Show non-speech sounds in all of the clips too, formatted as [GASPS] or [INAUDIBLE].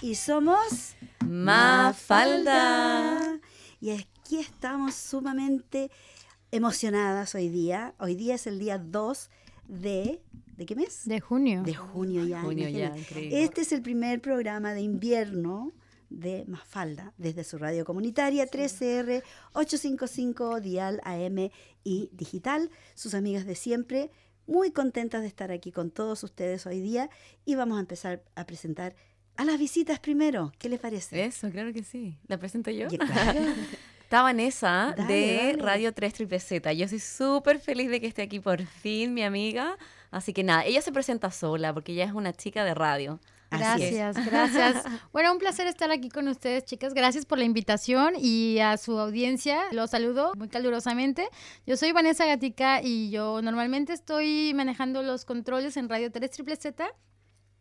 y somos Mafalda. Y aquí estamos sumamente emocionadas hoy día. Hoy día es el día 2 de... ¿De qué mes? De junio. De junio ya. Junio ya. Este es el primer programa de invierno de Mafalda, desde su radio comunitaria 3CR 855 Dial AM y Digital. Sus amigas de siempre, muy contentas de estar aquí con todos ustedes hoy día y vamos a empezar a presentar a las visitas primero. ¿Qué les parece? Eso, claro que sí. ¿La presento yo? [LAUGHS] Claro. Está Vanessa Dale, de dale. Radio 3 Triple Z. Yo soy súper feliz de que esté aquí por fin, mi amiga. Así que nada, ella se presenta sola porque ella es una chica de radio. Así es. Gracias, gracias. [LAUGHS] Bueno, un placer estar aquí con ustedes, chicas. Gracias por la invitación y a su audiencia. Los saludo muy calurosamente. Yo soy Vanessa Gatica y yo normalmente estoy manejando los controles en Radio 3 Triple Z.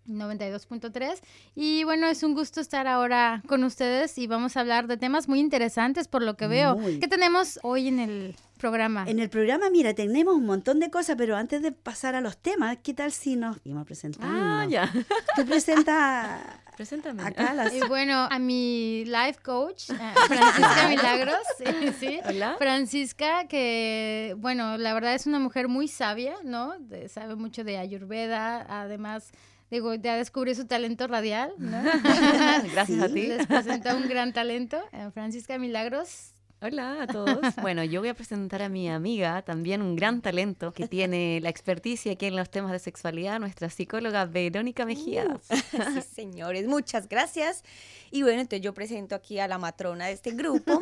92.3 y bueno es un gusto estar ahora con ustedes y vamos a hablar de temas muy interesantes por lo que veo. Muy. ¿Qué tenemos hoy en el programa? En el programa, mira, tenemos un montón de cosas, pero antes de pasar a los temas, ¿qué tal si nos íbamos presentando? Ah, ya. Tú presentas [LAUGHS] Preséntame. acá las... Y bueno, a mi life coach, eh, [LAUGHS] Francisca Milagros, sí, sí. Hola. Francisca, que bueno, la verdad es una mujer muy sabia, ¿no? De- sabe mucho de Ayurveda, además, digo, ya descubrió su talento radial, ¿no? [LAUGHS] Gracias a Sí. ti. Les presenta un gran talento. Eh, Francisca Milagros. Hola a todos. [LAUGHS] Bueno, yo voy a presentar a mi amiga, también un gran talento que [LAUGHS] tiene la experticia aquí en los temas de sexualidad, nuestra psicóloga Verónica Mejía. Sí, señores, muchas gracias. Y bueno, entonces yo presento aquí a la matrona de este grupo,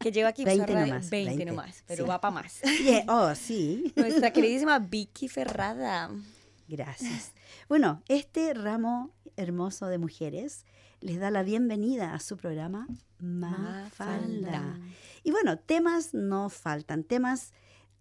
que lleva aquí 20 radio- nomás, 20 20, nomás, pero sí. va para más. Yeah, Oh, sí. Nuestra queridísima Vicky Ferrada. Gracias. Bueno, este ramo hermoso de mujeres les da la bienvenida a su programa Mafalda. Mafalda. Y bueno, temas no faltan, temas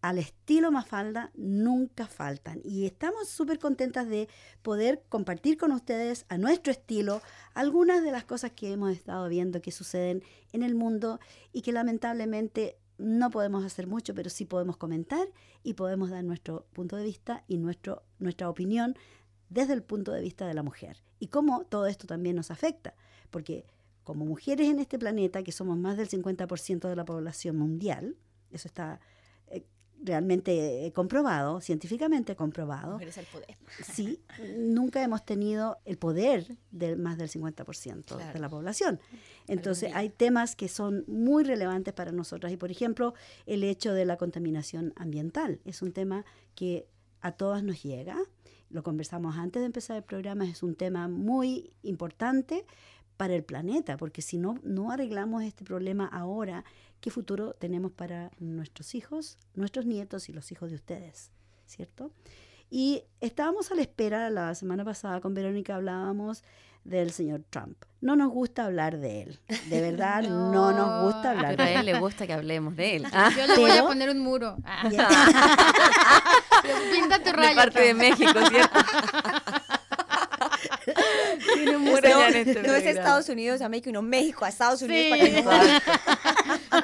al estilo Mafalda nunca faltan. Y estamos súper contentas de poder compartir con ustedes a nuestro estilo algunas de las cosas que hemos estado viendo que suceden en el mundo y que lamentablemente no podemos hacer mucho, pero sí podemos comentar y podemos dar nuestro punto de vista y nuestro, nuestra opinión desde el punto de vista de la mujer. Y cómo todo esto también nos afecta, porque como mujeres en este planeta, que somos más del 50% de la población mundial, eso está realmente eh, comprobado, científicamente comprobado, Mujeres al poder. [LAUGHS] sí, nunca hemos tenido el poder de más del 50% de Claro. la población. Entonces hay temas que son muy relevantes para nosotras y por ejemplo el hecho de la contaminación ambiental es un tema que a todas nos llega. Lo conversamos antes de empezar el programa, es un tema muy importante para el planeta, porque si no, no arreglamos este problema ahora, ¿qué futuro tenemos para nuestros hijos, nuestros nietos y los hijos de ustedes? ¿Cierto? Y estábamos a la espera, la semana pasada con Verónica hablábamos del señor Trump. No nos gusta hablar de él, de verdad no, [LAUGHS] No. nos gusta hablar Pero a de él. él le gusta que hablemos de él. Ah, Yo le voy a pero- poner un muro. Ah, [LAUGHS] Ya. Pinta tu de parte de Trump. México, ¿cierto? [LAUGHS] [LAUGHS] No, este no es. Estados Unidos a México, no México a Estados Unidos Sí. para que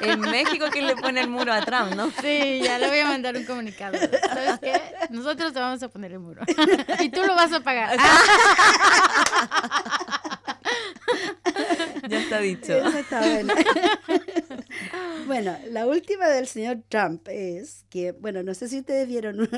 no. [LAUGHS] En México, ¿quién le pone el muro a Trump, no? Sí, ya le voy a mandar un comunicado. ¿Sabes qué? Nosotros te vamos a poner el muro. [LAUGHS] Y tú lo vas a pagar. Ya está dicho. Eso está bueno. bueno, la última del señor Trump es que, bueno, no sé si ustedes vieron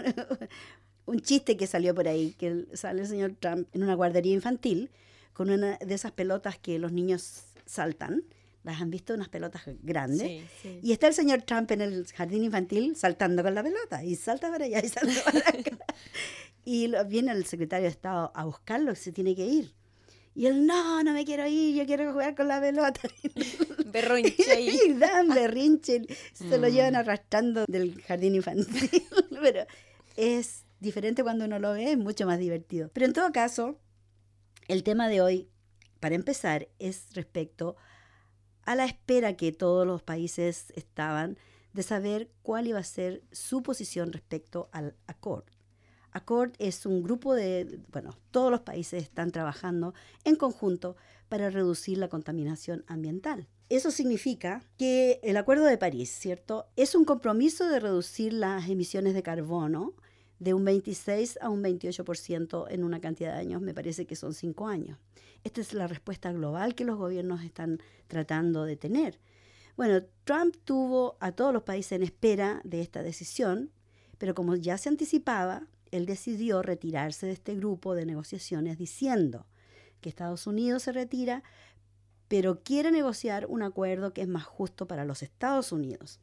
un, chiste que salió por ahí, que sale el señor Trump en una guardería infantil con una de esas pelotas que los niños saltan. ¿Las han visto? Unas pelotas grandes. Sí, sí. Y está el señor Trump en el jardín infantil saltando con la pelota. Y salta para allá y salta para acá. [LAUGHS] Y lo- viene el secretario de Estado a buscarlo, se tiene que ir. Y él, no, no me quiero ir, yo quiero jugar con la pelota. [LAUGHS] Berronche ahí. [LAUGHS] y dan berrinche, se lo Mm. llevan arrastrando del jardín infantil. Pero es diferente cuando uno lo ve, es mucho más divertido. Pero en todo caso, el tema de hoy, para empezar, es respecto a la espera que todos los países estaban de saber cuál iba a ser su posición respecto al Accord. Accord es un grupo de, bueno, todos los países están trabajando en conjunto para reducir la contaminación ambiental. Eso significa que el Acuerdo de París, ¿cierto? Es un compromiso de reducir las emisiones de carbono de un 26 a un 28% en una cantidad de años, me parece que son cinco años. Esta es la respuesta global que los gobiernos están tratando de tener. Bueno, Trump tuvo a todos los países en espera de esta decisión, pero como ya se anticipaba, él decidió retirarse de este grupo de negociaciones diciendo que Estados Unidos se retira, pero quiere negociar un acuerdo que es más justo para los Estados Unidos.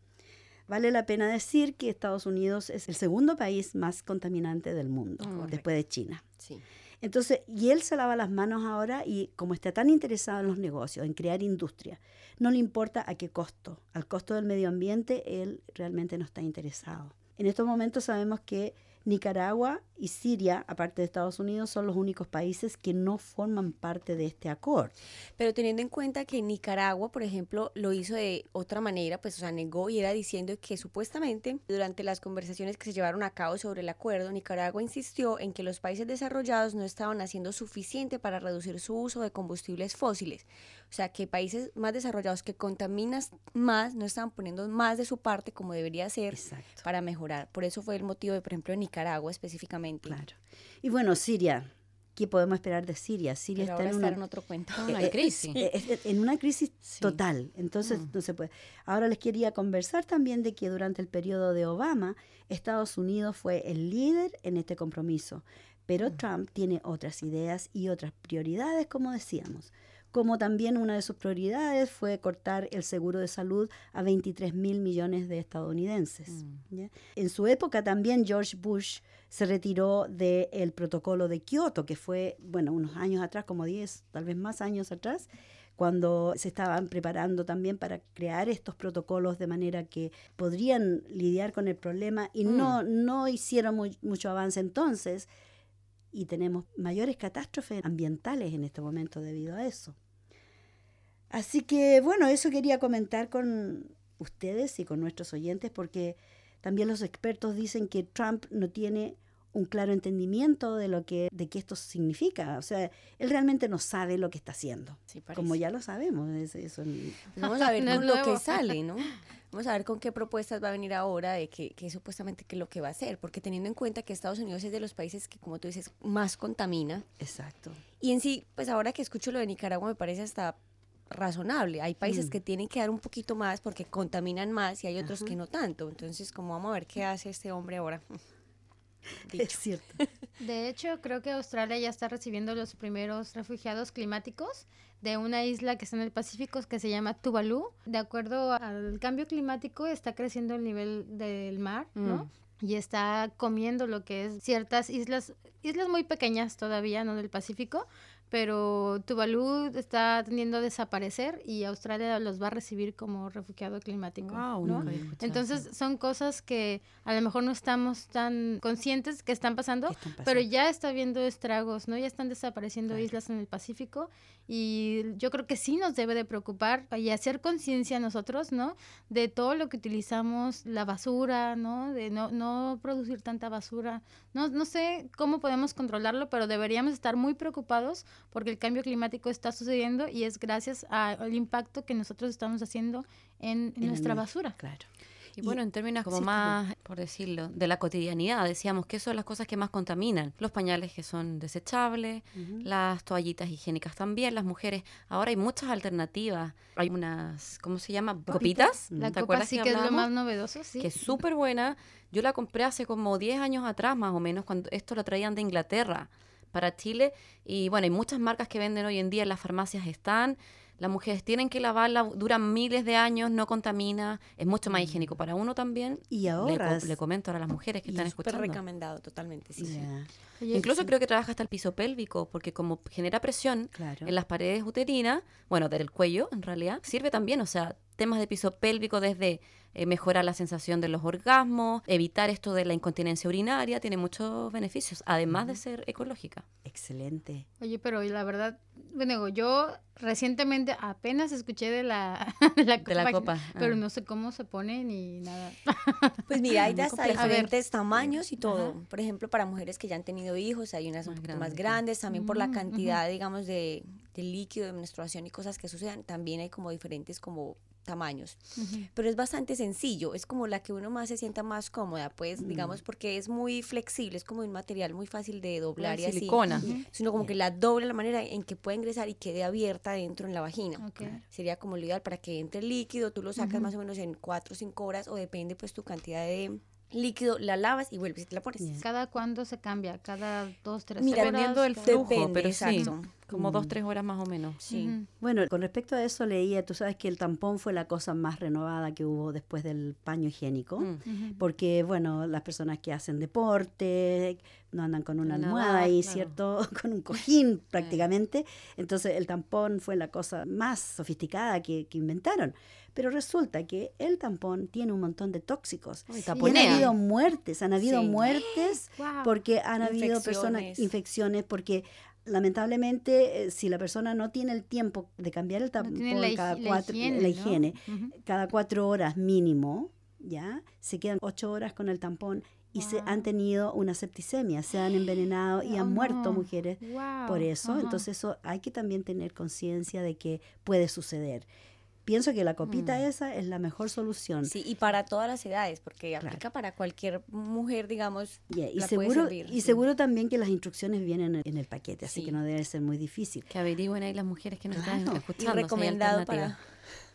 Vale la pena decir que Estados Unidos es el segundo país más contaminante del mundo, Mm, después de China. Sí. Entonces, y él se lava las manos ahora y como está tan interesado en los negocios, en crear industria, no le importa a qué costo. Al costo del medio ambiente, él realmente no está interesado. En estos momentos sabemos que Nicaragua y Siria, aparte de Estados Unidos, son los únicos países que no forman parte de este acuerdo. Pero teniendo en cuenta que Nicaragua, por ejemplo, lo hizo de otra manera, pues, o sea, negó y era diciendo que supuestamente durante las conversaciones que se llevaron a cabo sobre el acuerdo, Nicaragua insistió en que los países desarrollados no estaban haciendo suficiente para reducir su uso de combustibles fósiles. O sea, que países más desarrollados que contaminan más no estaban poniendo más de su parte como debería ser Exacto. para mejorar. Por eso fue el motivo de, por ejemplo, de Nicaragua específicamente. Claro. Y bueno, Siria, ¿qué podemos esperar de Siria? Siria Pero está ahora en está una en otro cuento. Una Eh, eh, crisis. eh, es- en una crisis Sí. total. Entonces, Mm. no se puede. Ahora les quería conversar también de que durante el periodo de Obama, Estados Unidos fue el líder en este compromiso. Pero Trump tiene otras ideas y otras prioridades, como decíamos. Como también una de sus prioridades fue cortar el seguro de salud a 23 mil millones de estadounidenses. Mm. ¿ya? En su época también George Bush se retiró del protocolo de Kioto, que fue, bueno, unos años atrás, como 10, tal vez más años atrás, cuando se estaban preparando también para crear estos protocolos de manera que podrían lidiar con el problema y no, no hicieron muy- mucho avance entonces y tenemos mayores catástrofes ambientales en este momento debido a eso. Así que bueno, eso quería comentar con ustedes y con nuestros oyentes porque también los expertos dicen que Trump no tiene un claro entendimiento de lo que de qué esto significa, o sea, él realmente no sabe lo que está haciendo. Sí. Como ya lo sabemos, es- [LAUGHS] vamos a ver [LAUGHS] No con lo que [LAUGHS] sale, ¿no? Vamos a ver con qué propuestas va a venir ahora de que, que supuestamente qué es lo que va a hacer, porque teniendo en cuenta que Estados Unidos es de los países que, como tú dices, más contamina, exacto. y en sí, pues ahora que escucho lo de Nicaragua me parece hasta razonable. Hay países Mm. que tienen que dar un poquito más porque contaminan más y hay otros que no tanto. Entonces, como vamos a ver qué hace este hombre ahora. [LAUGHS] Es Dicho. cierto. [LAUGHS] De hecho, creo que Australia ya está recibiendo los primeros refugiados climáticos de una isla que está en el Pacífico que se llama Tuvalu. De acuerdo al cambio climático, está creciendo el nivel del mar, ¿no? Y está comiendo lo que es ciertas islas, islas muy pequeñas todavía, ¿no? Del Pacífico, pero Tuvalu está tendiendo a desaparecer y Australia los va a recibir como refugiado climático, Guau, ¿no? Entonces son cosas que a lo mejor no estamos tan conscientes que están pasando, ¿Qué están pero ya está habiendo estragos, ¿no? Ya están desapareciendo Claro. islas en el Pacífico y yo creo que sí nos debe de preocupar y hacer conciencia nosotros, ¿no? De todo lo que utilizamos, la basura, ¿no? De no, no producir tanta basura. No, no sé cómo podemos controlarlo, pero deberíamos estar muy preocupados porque el cambio climático está sucediendo y es gracias a- al impacto que nosotros estamos haciendo en, en En nuestra el- basura. Claro. Y bueno, en términos como sí, más, por decirlo, de la cotidianidad, decíamos que son las cosas que más contaminan. Los pañales que son desechables, las toallitas higiénicas también, las mujeres. Ahora hay muchas alternativas. Hay unas, ¿cómo se llama? Copitas. La ¿Te copa acuerdas sí que es lo más novedoso, sí. que es súper buena. Yo la compré hace como 10 años atrás, más o menos, cuando esto lo traían de Inglaterra para Chile. Y bueno, hay muchas marcas que venden hoy en día, en las farmacias están. Las mujeres tienen que lavarla, duran miles de años, no contamina, es mucho más higiénico para uno también. Y Le, ahorras. le comento ahora a las mujeres que Y están es Súper escuchando. recomendado, totalmente, sí. Oye, Incluso sí. creo que trabaja hasta el piso pélvico, porque como genera presión claro. en las paredes uterinas, bueno, del cuello en realidad, sirve también, o sea, temas de piso pélvico desde eh, mejorar la sensación de los orgasmos, evitar esto de la incontinencia urinaria, tiene muchos beneficios, además de ser ecológica. Excelente. Oye, pero la verdad, bueno, yo recientemente apenas escuché de la, [LAUGHS] de la, De la página, copa, pero ah. no sé cómo se pone ni nada. [LAUGHS] Pues mira, hay de hasta diferentes tamaños y todo. Por ejemplo, para mujeres que ya han tenido hijos, hay unas un Más poquito más grandes, grandes, también por la Mm, cantidad, digamos, de, de líquido, de menstruación y cosas que sucedan. También hay como diferentes como tamaños. Pero es bastante sencillo, es como la que uno más se sienta más cómoda, pues, Mm. digamos, porque es muy flexible, es como un material muy fácil de doblar y así. silicona. Sino como que la doble la manera en que puede ingresar y quede abierta dentro en la vagina. Sería como lo ideal para que entre el líquido, tú lo sacas más o menos en 4 o 5 horas o depende pues tu cantidad de líquido, la lavas y vuelves y te la pones. Yeah. ¿Cada cuándo se cambia? ¿Cada dos, tres Mira, horas? Dependiendo del flujo, Depende, pero sí, exacto. Como dos, tres horas más o menos. Sí. Bueno, con respecto a eso leía, tú sabes que el tampón fue la cosa más renovada que hubo después del paño higiénico. Mm. Porque, bueno, las personas que hacen deporte no andan con una almohada ahí, claro. ¿cierto? [LAUGHS] Con un cojín [LAUGHS] prácticamente. Entonces, el tampón fue la cosa más sofisticada que, que inventaron. Pero resulta que el tampón tiene un montón de tóxicos. Y han habido muertes, han habido Sí. muertes [GASPS] Guau. porque han habido personas, Infecciones. infecciones, porque lamentablemente eh, si la persona no tiene el tiempo de cambiar el No tampón tienen la, cada la cuatro, higiene, la ¿no? higiene, cada cuatro horas mínimo, ¿ya? Se quedan ocho horas con el tampón y se han tenido una septicemia, se han envenenado y Oh, han muerto no. mujeres por eso. Entonces eso hay que también tener conciencia de que puede suceder. Pienso que la copita Mm. esa es la mejor solución. Sí, y para todas las edades, porque Claro. aplica para cualquier mujer, digamos. Ya, y la puede seguro, servir, y sí. seguro también que las instrucciones vienen en, en el paquete, así Sí. que no debe ser muy difícil. Que averigüen ahí las mujeres que nos están Claro. Y escuchando. hay recomendado para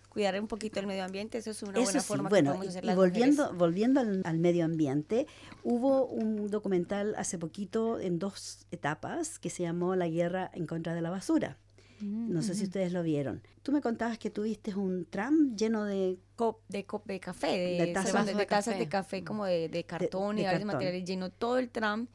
cuidar un poquito el medio ambiente, eso es una Eso buena sí, forma bueno, que podemos hacer y, y volviendo, mujeres. volviendo al, al medio ambiente, hubo un documental hace poquito en dos etapas que se llamó La guerra en contra de la basura. Mm, No sé si ustedes lo vieron. Tú me contabas que tuviste un tram lleno de... Cop- de, cop- de café, de, De tazas. de- de tazas café. de café como de, de cartón y varios materiales, llenó todo el tram,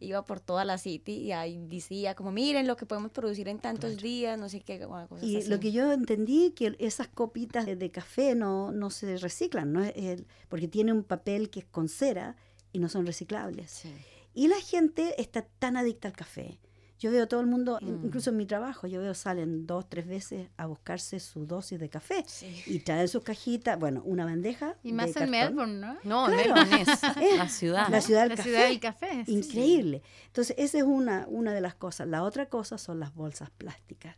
iba por toda la city y ahí decía como miren lo que podemos producir en tantos días, no sé qué, bueno, cosas Y así. lo que yo entendí que esas copitas de, café no, no se reciclan, ¿no? Es el- porque tiene un papel que es con cera y no son reciclables. Sí. Y la gente está tan adicta al café. Yo veo todo el mundo, Mm. incluso en mi trabajo, yo veo salen dos, tres veces a buscarse su dosis de café Sí. y traen sus cajitas, bueno, una bandeja. Y más de en cartón. Melbourne, ¿no? No, Claro. Melbourne [LAUGHS] es la ciudad. La ciudad del La café. ciudad del café. sí. Increíble. Entonces, esa es una, una de las cosas. La otra cosa son las bolsas plásticas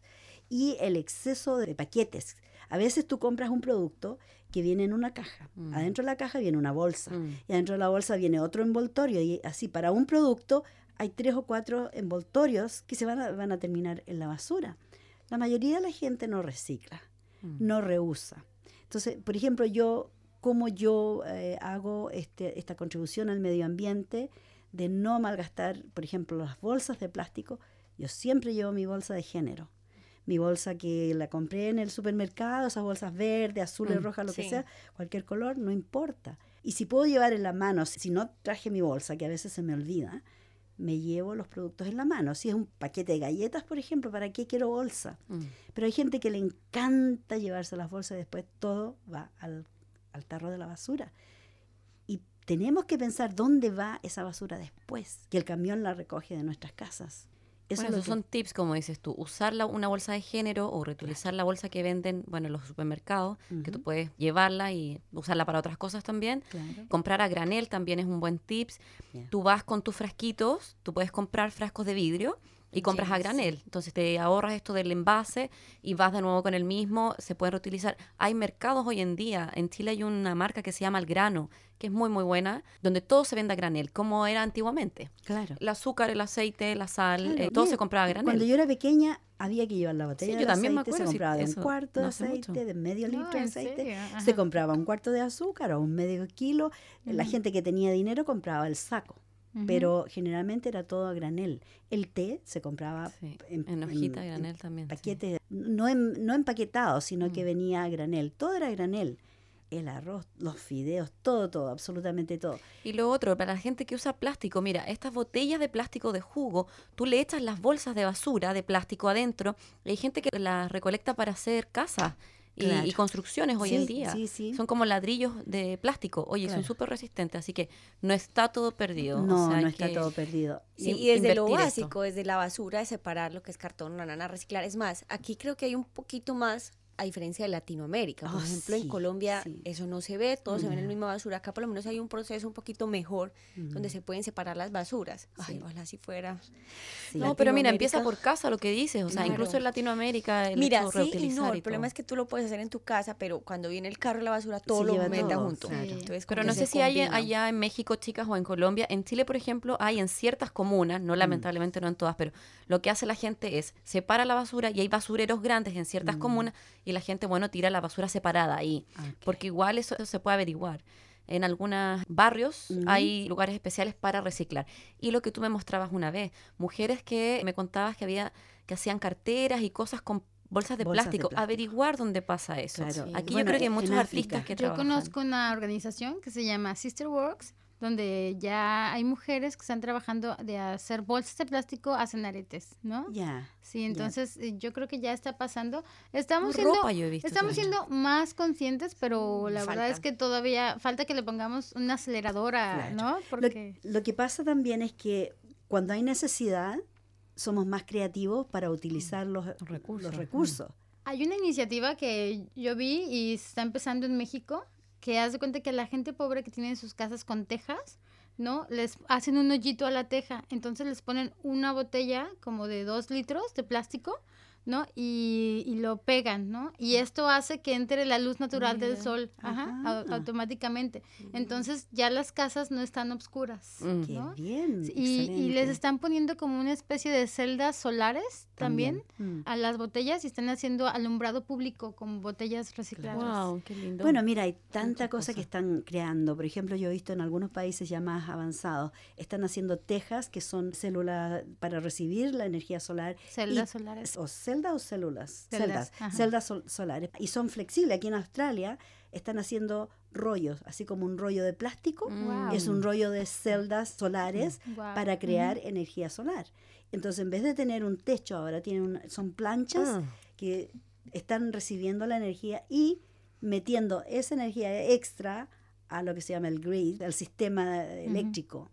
y el exceso de paquetes. A veces tú compras un producto que viene en una caja. Mm. Adentro de la caja viene una bolsa. Mm. Y adentro de la bolsa viene otro envoltorio. Y así, para un producto hay tres o cuatro envoltorios que se van a, van a terminar en la basura. La mayoría de la gente no recicla, Mm. no reusa. Entonces, por ejemplo, yo, como yo eh, hago este, esta contribución al medio ambiente de no malgastar, por ejemplo, las bolsas de plástico, yo siempre llevo mi bolsa de género. Mi bolsa que la compré en el supermercado, esas bolsas verdes, azules, Mm, rojas, lo que sea, cualquier color, no importa. Y si puedo llevar en la mano, si no traje mi bolsa, que a veces se me olvida, me llevo los productos en la mano. Si es un paquete de galletas, por ejemplo, ¿para qué quiero bolsa? Mm. Pero hay gente que le encanta llevarse las bolsas y después todo va al, al tarro de la basura. Y tenemos que pensar dónde va esa basura después, que el camión la recoge de nuestras casas. Eso Bueno, esos que- son tips, como dices tú. Usar la- una bolsa de género o reutilizar la bolsa que venden, bueno, en los supermercados, que tú puedes llevarla y usarla para otras cosas también. Claro. Comprar a granel también es un buen tips. Tú vas con tus frasquitos, tú puedes comprar frascos de vidrio y compras Sí, a granel. Entonces te ahorras esto del envase y vas de nuevo con el mismo, se puede reutilizar. Hay mercados hoy en día, en Chile hay una marca que se llama El Grano, que es muy muy buena, donde todo se vende a granel, como era antiguamente. Claro. El azúcar, el aceite, la sal, Claro, eh, todo mira, se compraba a granel. Cuando yo era pequeña había que llevar la botella Sí, de yo también me aceite, acuerdo, se compraba de un cuarto de no aceite, mucho. de medio No, litro de ¿en aceite, se compraba un cuarto de azúcar o un medio kilo. La Ujú. gente que tenía dinero compraba el saco, Pero generalmente era todo a granel. El té se compraba Sí, en, en hojita, en- granel también. sí. no, no empaquetados, sino que Mm. venía a granel. Todo era a granel. El arroz, los fideos, todo, todo, absolutamente todo. Y lo otro, para la gente que usa plástico, mira, estas botellas de plástico de jugo, tú le echas las bolsas de basura de plástico adentro, y hay gente que las recolecta para hacer casas y, Claro. y construcciones hoy en día. sí, sí. Son como ladrillos de plástico. Oye, son súper resistentes, así que no está todo perdido. o No, sea, no está todo perdido. Y desde lo esto. básico, desde la basura, de separar lo que es cartón, banana, reciclar. Es más, aquí creo que hay un poquito más a diferencia de Latinoamérica. Por Ah, ejemplo, en Colombia sí. eso no se ve, todo se ve en el No. mismo basura. Acá por lo menos hay un proceso un poquito mejor donde se pueden separar las basuras. Ay, Sí. ojalá si fuera. No, pero mira, empieza por casa lo que dices, o sea, Claro. incluso en Latinoamérica el Mira, hecho de sí y reutilizar no, y el problema es que tú lo puedes hacer en tu casa, pero cuando viene el carro y la basura, todo lo meta junto. claro. Entonces, Pero no sé si hay allá en México, chicas, o en Colombia. En Chile, por ejemplo, hay en ciertas comunas, Mm. no lamentablemente no en todas, pero lo que hace la gente es separa la basura y hay basureros grandes en ciertas Mm. comunas y la gente, bueno, tira la basura separada ahí, Ah, porque igual eso, eso se puede averiguar. En algunos barrios hay lugares especiales para reciclar. Y lo que tú me mostrabas una vez, mujeres que me contabas que había que hacían carteras y cosas con bolsas de, Bolsas de plástico. averiguar dónde pasa eso. Claro. Aquí Bueno, yo creo que hay en muchos artistas que Yo trabajan. conozco una organización que se llama Sister Works, donde ya hay mujeres que están trabajando de hacer bolsas de plástico, hacen aretes, ¿no? Ya. Sí, entonces eh, yo creo que ya está pasando. Estamos Ropa siendo, yo he visto estamos siendo más conscientes, pero la verdad es que todavía falta que le pongamos una aceleradora, Claro. ¿no? Lo, Porque lo que pasa también es que cuando hay necesidad, somos más creativos para utilizar los, recursos. los recursos. Hay una iniciativa que yo vi y se está empezando en México, que hace cuenta que la gente pobre que tiene sus casas con tejas, ¿no? Les hacen un hoyito a la teja, entonces les ponen una botella como de dos litros de plástico, ¿no? Y, y lo pegan, ¿no? Y esto hace que entre la luz natural del sol, ajá, au- Ajá. automáticamente. Entonces ya las casas no están obscuras, Mm. Qué ¿no? bien. Y, y les están poniendo como una especie de celdas solares también Mm. a las botellas y están haciendo alumbrado público con botellas recicladas. Wow, qué lindo. Bueno, mira, hay tanta cosa que están creando. Por ejemplo, yo he visto en algunos países ya más avanzados, están haciendo tejas que son células para recibir la energía solar. Celdas y- solares. O celdas o células. Celdas, Celdas. Celdas sol- solares. Y son flexibles. Aquí en Australia están haciendo rollos, así como un rollo de plástico. Wow. Es un rollo de celdas solares para crear energía solar. Entonces, en vez de tener un techo, ahora tienen una- son planchas Ah. que están recibiendo la energía y metiendo esa energía extra a lo que se llama el grid, el sistema eléctrico,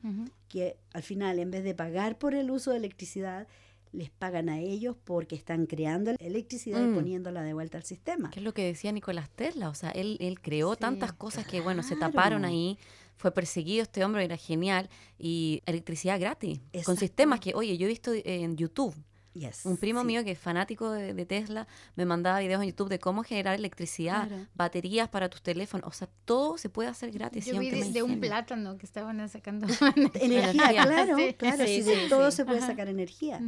que al final, en vez de pagar por el uso de electricidad, les pagan a ellos porque están creando electricidad y Mm. poniéndola de vuelta al sistema. ¿Qué es lo que decía Nicolás Tesla? O sea, él, él creó Sí, tantas cosas que, bueno, se taparon ahí. Fue perseguido este hombre, era genial. Y electricidad gratis. Con sistemas que, oye, yo he visto en YouTube. Yes, Un primo sí. mío que es fanático de, de Tesla me mandaba videos en YouTube de cómo generar electricidad, Claro. baterías para tus teléfonos. O sea, todo se puede hacer gratis. Yo vi de, de un plátano que estaban sacando. [LAUGHS] [LAUGHS] Energía, Energía. claro, Sí. claro, Sí, sí, de sí, todo sí. se puede Ajá. sacar energía.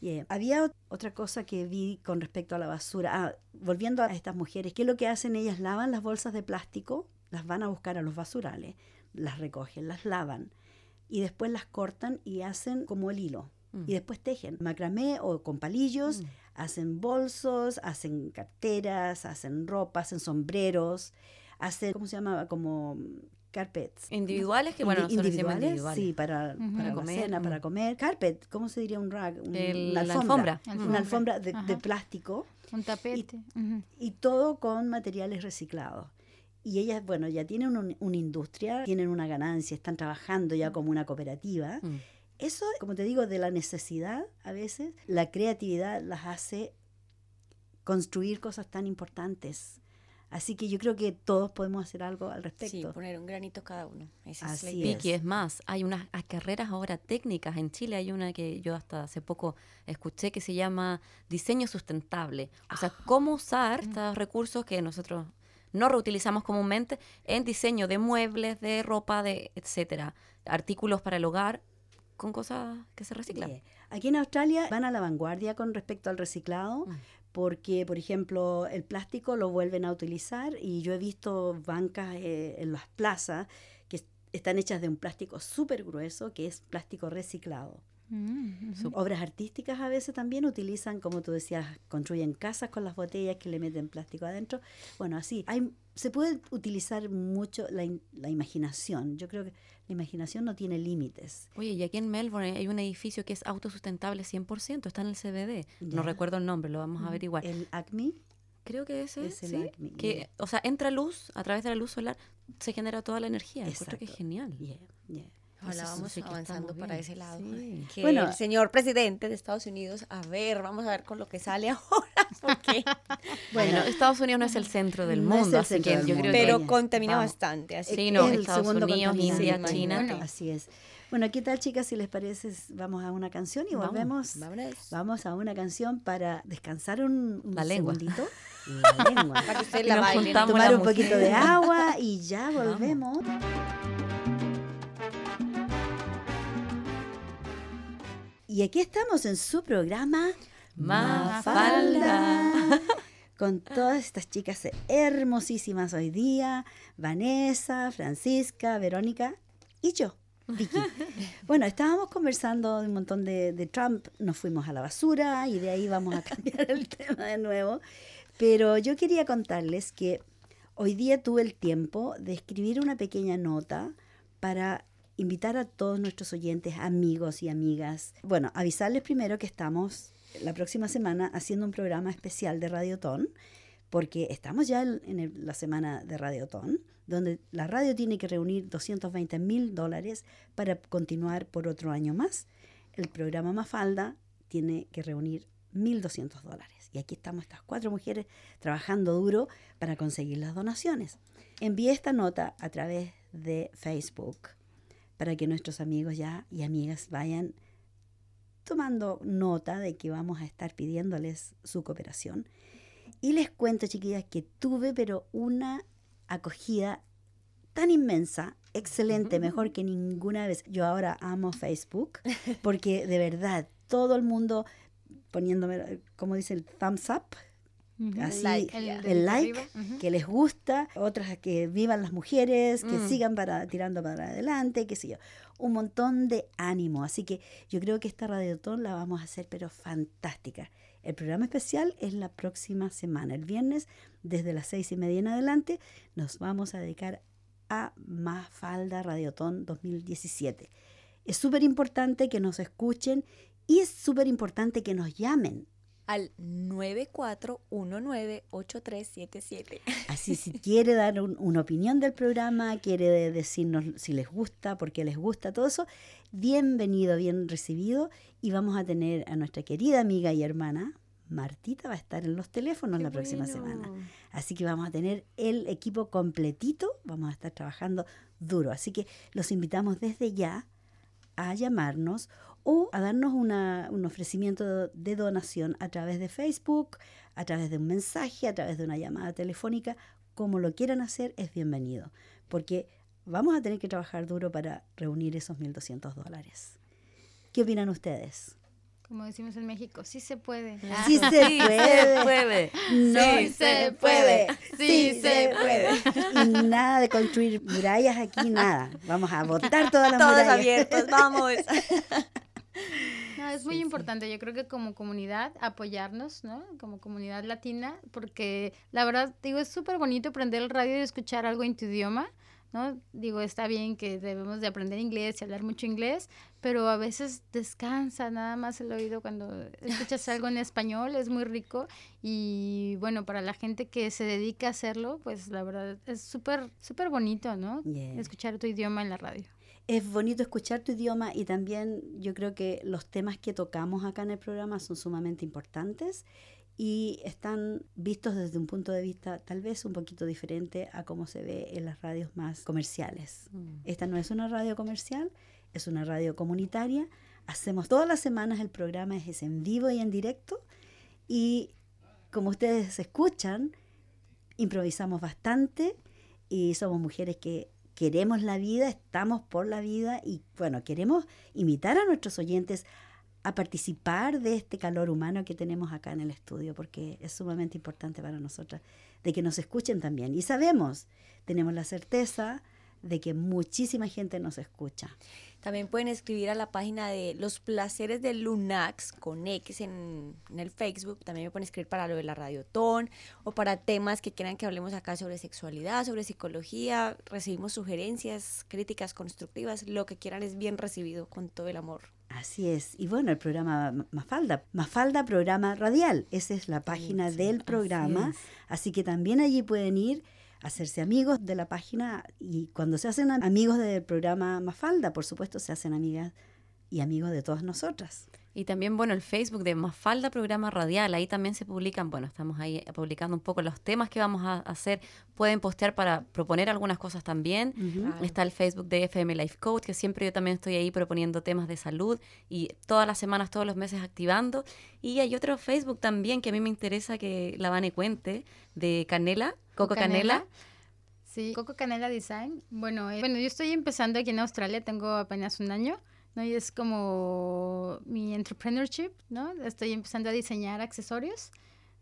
Yeah. Había ot- otra cosa que vi con respecto a la basura. Ah, volviendo a estas mujeres, ¿qué es lo que hacen? Ellas lavan las bolsas de plástico, las van a buscar a los basurales, las recogen, las lavan y después las cortan y hacen como el hilo. Mm. Y después tejen macramé o con palillos, Mm. hacen bolsos, hacen carteras, hacen ropa, hacen sombreros, hacen, ¿cómo se llama? Como carpets. Individuales, que bueno, Indi- individuales. Sí, para, para la comer, cena, mm. para comer. Carpet, ¿cómo se diría un rag? Un- El- una alfombra. alfombra. Una alfombra de, plástico Un tapete. Y todo con materiales reciclados. Y ellas, bueno, ya tienen un- una industria, tienen una ganancia, están trabajando ya como una cooperativa. Mm. Eso, como te digo, de la necesidad, a veces, la creatividad las hace construir cosas tan importantes. Así que yo creo que todos podemos hacer algo al Sí, respecto. poner un granito cada uno. Esa es la Así idea. es. Vicky, es más, hay unas ah, carreras ahora técnicas en Chile. Hay una que yo hasta hace poco escuché que se llama diseño sustentable. O sea, cómo usar estos recursos que nosotros no reutilizamos comúnmente en diseño de muebles, de ropa, de etcétera, artículos para el hogar con cosas que se reciclan. Bien. Aquí en Australia van a la vanguardia con respecto al reciclado, Mm. porque, por ejemplo, el plástico lo vuelven a utilizar y yo he visto bancas eh, en las plazas que est- están hechas de un plástico súper grueso, que es plástico reciclado. Mm. Obras artísticas a veces también utilizan, como tú decías, construyen casas con las botellas que le meten plástico adentro. Bueno, así, hay, se puede utilizar mucho la, in- la imaginación. Yo creo que la imaginación no tiene límites. Oye, y aquí en Melbourne hay un edificio que es autosustentable 100%, está en el CBD. No recuerdo el nombre, lo vamos a averiguar. El ACME Creo que ese Es el sí, Acme, que, yeah. o sea, entra luz, a través de la luz solar se genera toda la energía. Que es genial. Yeah, yeah. Ojalá vamos sí avanzando para ese lado. Sí. Que Bueno. el señor presidente de Estados Unidos, a ver, vamos a ver con lo que sale [LAUGHS] ahora. ¿Por qué? [LAUGHS] Bueno, Estados Unidos no es el centro del No es mundo, así que yo creo Pero que contamina vamos. bastante. Así Sí, Es no, el Estados segundo Unidos, India, del China. mundo, Así es. Bueno, ¿qué tal, chicas? Si les parece, vamos a una canción y Vamos, volvemos. Vámonos. Vamos a una canción para descansar un, un La lengua. segundito. [LAUGHS] La lengua. Para que ustedes Y la juntamos Tomar la un poquito de agua y ya Vamos. Y aquí estamos en su programa Mafalda. [LAUGHS] Con todas estas chicas hermosísimas hoy día, Vanessa, Francisca, Verónica y yo, Vicky. [LAUGHS] Bueno, estábamos conversando de un montón de, de Trump, nos fuimos a la basura y de ahí vamos a [LAUGHS] cambiar el tema de nuevo. Pero yo quería contarles que hoy día tuve el tiempo de escribir una pequeña nota para invitar a todos nuestros oyentes, amigos y amigas. Bueno, avisarles primero que estamos la próxima semana haciendo un programa especial de Radiotón, porque estamos ya en, la semana de Radiotón, donde la radio tiene que reunir 220 mil dólares para continuar por otro año más. El programa Mafalda tiene que reunir 1.200 dólares. Y aquí estamos estas cuatro mujeres trabajando duro para conseguir las donaciones. Envié esta nota a través de Facebook para que nuestros amigos ya y amigas vayan tomando nota de que vamos a estar pidiéndoles su cooperación. Y les cuento, chiquillas, que tuve pero una acogida tan inmensa, excelente, mejor que ninguna vez. Yo ahora amo Facebook porque de verdad todo el mundo poniéndome, como dice el thumbs up, Ujú. así like, El el, like arriba, ujú. que les gusta, otras que vivan las mujeres, que Mm. sigan para tirando para adelante, qué sé yo. Un montón de ánimo. Así que yo creo que esta radiotón la vamos a hacer, pero fantástica. El programa especial es la próxima semana, el viernes, desde las seis y media en adelante, nos vamos a dedicar a Mafalda Radiotón 2017. Es súper importante que nos escuchen y es súper importante que nos llamen Al 94198377. Así, si [LAUGHS] quiere dar un- una opinión del programa, quiere de- decirnos si les gusta, por qué les gusta, todo eso, bienvenido, bien recibido. Y vamos a tener a nuestra querida amiga y hermana, Martita, va a estar en los teléfonos la próxima semana. Así que vamos a tener el equipo completito, vamos a estar trabajando duro. Así que los invitamos desde ya a llamarnos o a darnos una- un ofrecimiento de donación a través de Facebook, a través de un mensaje, a través de una llamada telefónica, como lo quieran hacer, es bienvenido, porque vamos a tener que trabajar duro para reunir esos 1.200 dólares. ¿Qué opinan ustedes? Como decimos en México, sí se puede. Sí se Sí puede. se puede. No Sí se puede. Sí Sí se puede. Y nada de construir murallas aquí, nada. Vamos a botar todas las Todos murallas. abiertos, vamos. [LAUGHS] [LAUGHS] No, es muy importante, yo creo que como comunidad apoyarnos, ¿no? Como comunidad latina, porque la verdad, digo, es súper bonito prender el radio y escuchar algo en tu idioma, ¿no? Digo, está bien que debemos de aprender inglés y hablar mucho inglés, pero a veces descansa nada más el oído cuando escuchas [LAUGHS] algo en español, es muy rico y bueno, para la gente que se dedica a hacerlo, pues la verdad es súper, súper bonito, ¿no? Yeah. Escuchar tu idioma en la radio. Es bonito escuchar tu idioma y también yo creo que los temas que tocamos acá en el programa son sumamente importantes y están vistos desde un punto de vista tal vez un poquito diferente a cómo se ve en las radios más comerciales. Mm. Esta no es una radio comercial, es una radio comunitaria. Hacemos todas las semanas el programa es en vivo y en directo y como ustedes escuchan, improvisamos bastante y somos mujeres que queremos la vida, estamos por la vida y bueno, queremos invitar a nuestros oyentes a participar de este calor humano que tenemos acá en el estudio, porque es sumamente importante para nosotras de que nos escuchen también. Y sabemos, tenemos la certeza de que muchísima gente nos escucha. También pueden escribir a la página de Los Placeres de Lunax con X en, en el Facebook. También me pueden escribir para lo de la Radiotón o para temas que quieran que hablemos acá sobre sexualidad, sobre psicología. Recibimos sugerencias, críticas constructivas. Lo que quieran es bien recibido con todo el amor. Así es. Y bueno, el programa Ma- Mafalda, Mafalda Programa Radial, esa es la página sí, del programa. Así que también allí pueden ir hacerse amigos de la página y cuando se hacen am- amigos del programa Mafalda, por supuesto, se hacen amigas y amigos de todas nosotras. Y también, bueno, el Facebook de Mafalda Programa Radial, ahí también se publican, bueno, estamos ahí publicando un poco los temas que vamos a hacer. Pueden postear para proponer algunas cosas también. Está el Facebook de FM Life Coach, que siempre yo también estoy ahí proponiendo temas de salud y todas las semanas, todos los meses activando. Y hay otro Facebook también que a mí me interesa que la Vane cuente, de Canela, Coco Canela. Sí, Coco Canela Design. Bueno, eh, bueno, yo estoy empezando aquí en Australia, tengo apenas un año. ¿No? Y es como mi entrepreneurship, ¿no? Estoy empezando a diseñar accesorios,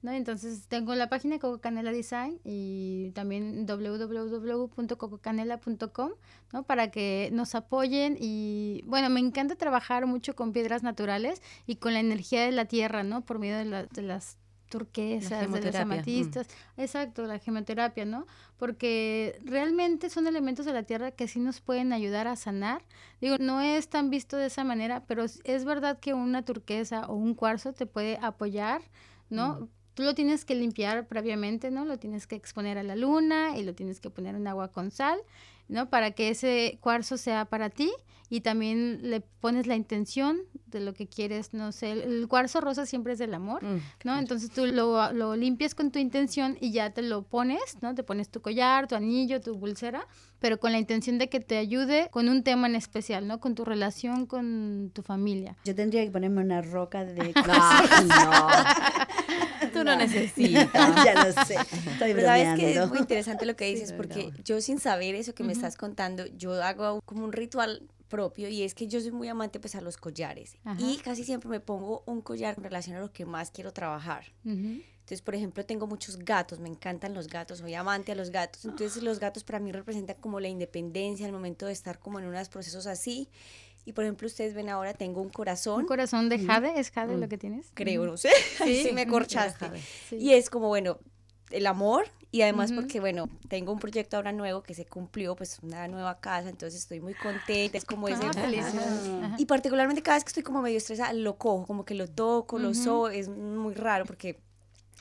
¿no? Entonces tengo la página Coco Canela Design y también www.cococanela.com, ¿no? Para que nos apoyen y, bueno, me encanta trabajar mucho con piedras naturales y con la energía de la tierra, ¿no? Por medio de, de las turquesas, de los mm. amatistas. Exacto, la gemoterapia, ¿no? Porque realmente son elementos de la tierra que sí nos pueden ayudar a sanar. Digo, no es tan visto de esa manera, pero es verdad que una turquesa o un cuarzo te puede apoyar, ¿no? Mm. Tú lo tienes que limpiar previamente, ¿no? Lo tienes que exponer a la luna y lo tienes que poner en agua con sal, ¿no? Para que ese cuarzo sea para ti y también le pones la intención de lo que quieres, no sé, el, cuarzo rosa siempre es del amor, mm, ¿no? Entonces tú lo, lo, limpias con tu intención y ya te lo pones, ¿no? Te pones tu collar, tu anillo, tu pulsera, pero con la intención de que te ayude con un tema en especial, ¿no? Con tu relación con tu familia. Yo tendría que ponerme una roca de... [LAUGHS] no, Tú no, necesitas. [LAUGHS] ya lo sé. Estoy Pero sabes que es muy interesante lo que dices, porque yo sin saber eso que me estás contando, yo hago como un ritual propio y es que yo soy muy amante pues a los collares y casi siempre me pongo un collar en relación a lo que más quiero trabajar. Entonces, por ejemplo, tengo muchos gatos, me encantan los gatos, soy amante a los gatos. Entonces, los gatos para mí representan como la independencia, el momento de estar como en unos procesos así. Y por ejemplo, ustedes ven ahora, tengo un corazón. ¿Un corazón de jade? ¿Es jade lo que tienes? Creo, no sé. [LAUGHS] Sí, me corchaste. Y es como, bueno, el amor y además porque, bueno, tengo un proyecto ahora nuevo que se cumplió, pues una nueva casa, entonces estoy muy contenta, es como ese... Ah, y particularmente cada vez que estoy como medio estresada, lo cojo, como que lo toco, lo so, es muy raro porque